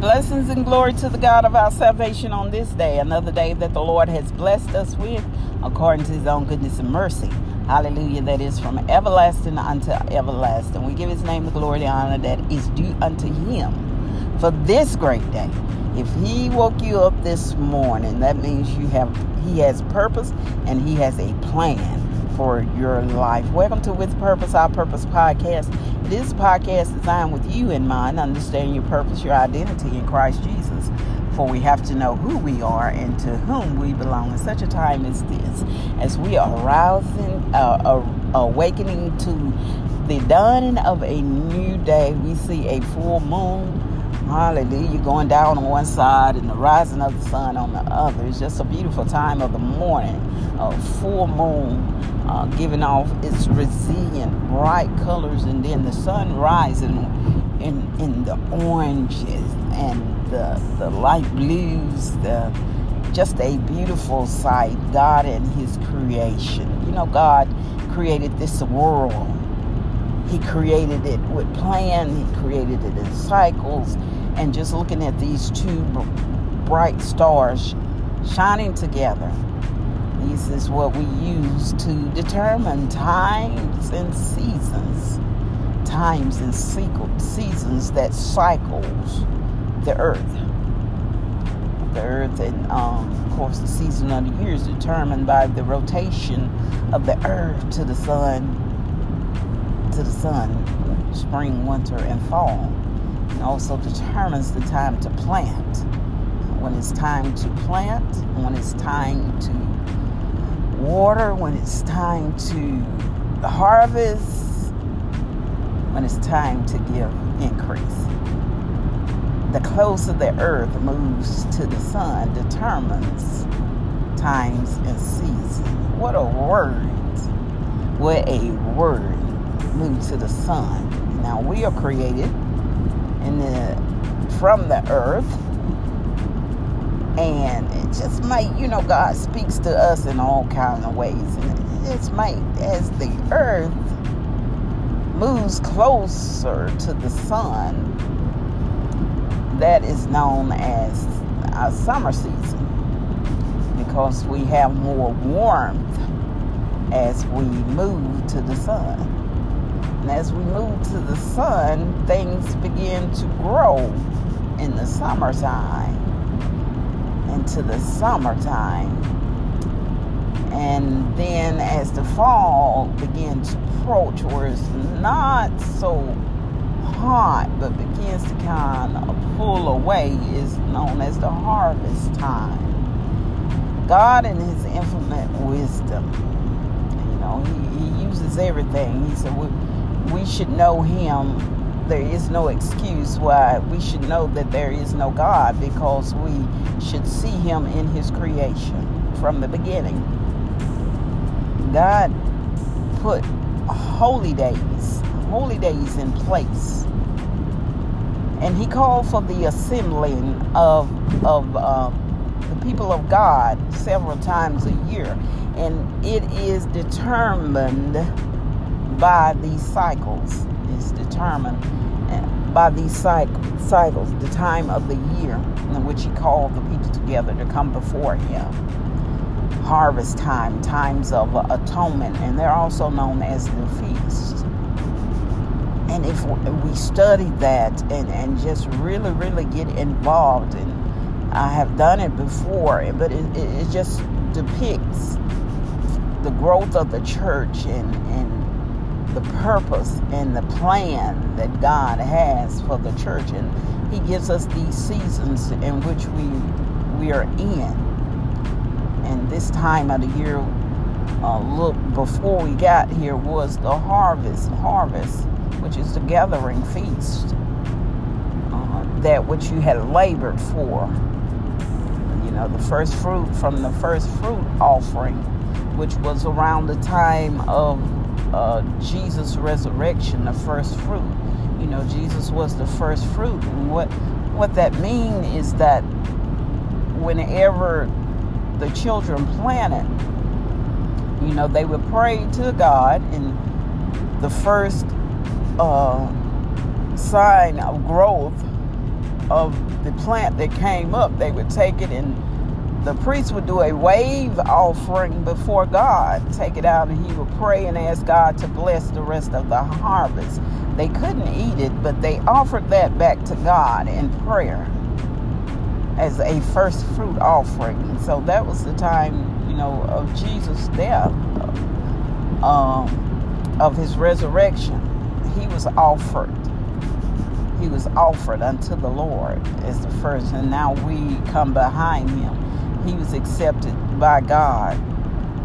Blessings and glory to the God of our salvation on this day, another day that the Lord has blessed us with according to his own goodness and mercy. Hallelujah, that is from everlasting unto everlasting. We give his name the glory and honor that is due unto him for this great day. If he woke you up this morning, that means you have he has purpose and he has a plan for your life. Welcome to With Purpose, Our Purpose podcast. This podcast is designed with you in mind, understanding your purpose, your identity in Christ Jesus. For we have to know who we are and to whom we belong in such a time as this. As we are rousing, uh, awakening to the dawning of a new day, we see a full moon Hallelujah. You're Going down on one side and the rising of the sun on the other. It's just a beautiful time of the morning. A full moon uh, giving off its resilient, bright colors, and then the sun rising in, in the oranges and the, the light blues. The, just a beautiful sight. God and His creation. You know, God created this world. He created it with plan. He created it in cycles and just looking at these two bright stars shining together. This is what we use to determine times and seasons. Times and seasons that cycles the earth. The earth, and um, of course, the season of the year is determined by the rotation of the earth to the sun, to the sun, spring, winter, and fall and also determines the time to plant. When it's time to plant, when it's time to water, when it's time to harvest, when it's time to give increase. The closer the earth moves to the sun determines times and seasons. What a word! What a word! Move to the sun. Now we are created the from the earth. And it just might you know god speaks to us in all kinds of ways. And it just might as the earth moves closer to the sun that is known as our summer season. Because we have more warmth as we move to the sun and as we move to the sun, things begin to grow in the summertime. Into the summertime. And then as the fall begins to approach, where it's not so hot but begins to kind of pull away, is known as the harvest time. God, in His infinite wisdom, you know, He, he uses everything. He said, we should know him there is no excuse why we should know that there is no God because we should see him in his creation from the beginning. God put holy days, holy days in place. And he called for the assembling of, of uh, the people of God several times a year. And it is determined by these cycles is determined by these cycles, the time of the year in which he called the people together to come before him. Harvest time, times of atonement, and they're also known as the feasts. And if we study that and, and just really, really get involved, and I have done it before, but it, it just depicts the growth of the church and, and the purpose and the plan that God has for the church. And He gives us these seasons in which we we are in. And this time of the year, uh, look, before we got here was the harvest, harvest, which is the gathering feast. Uh, that which you had labored for. You know, the first fruit from the first fruit offering, which was around the time of uh, Jesus' resurrection, the first fruit. You know, Jesus was the first fruit. And what what that means is that whenever the children planted, you know, they would pray to God, and the first uh, sign of growth of the plant that came up, they would take it and the priest would do a wave offering before God, take it out, and he would pray and ask God to bless the rest of the harvest. They couldn't eat it, but they offered that back to God in prayer as a first fruit offering. So that was the time, you know, of Jesus' death, um, of his resurrection. He was offered. He was offered unto the Lord as the first, and now we come behind him he was accepted by God.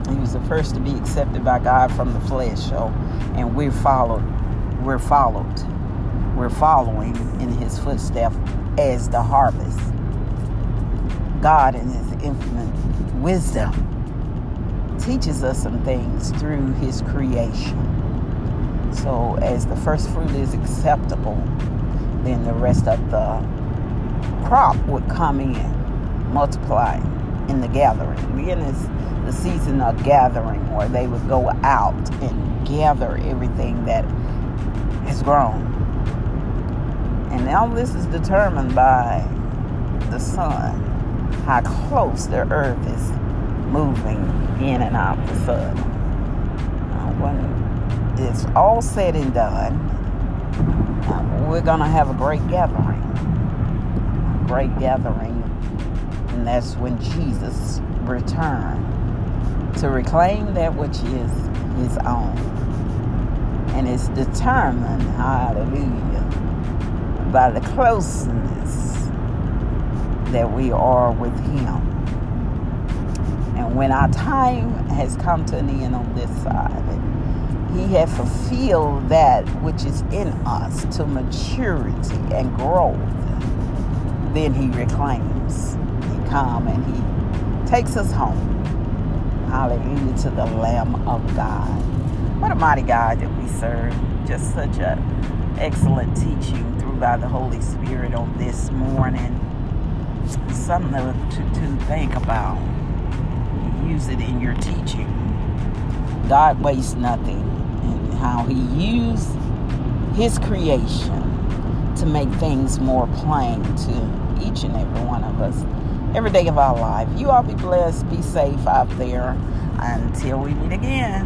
He was the first to be accepted by God from the flesh. So, and we're followed. We're followed. We're following in His footsteps as the harvest. God, in His infinite wisdom, teaches us some things through His creation. So, as the first fruit is acceptable, then the rest of the crop would come in, multiply, in the gathering. Again, it's the season of gathering where they would go out and gather everything that has grown. And now this is determined by the sun, how close the earth is moving in and out the sun. When it's all said and done, we're going to have a great gathering. A great gathering and that's when Jesus returned to reclaim that which is his own. And it's determined, hallelujah, by the closeness that we are with him. And when our time has come to an end on this side, he has fulfilled that which is in us to maturity and growth, then he reclaims come and He takes us home. Hallelujah to the Lamb of God. What a mighty God that we serve. Just such a excellent teaching through by the Holy Spirit on this morning. Something to, to think about. Use it in your teaching. God wastes nothing and how He used His creation to make things more plain to each and every one of us every day of our life. You all be blessed, be safe out there. Until we meet again.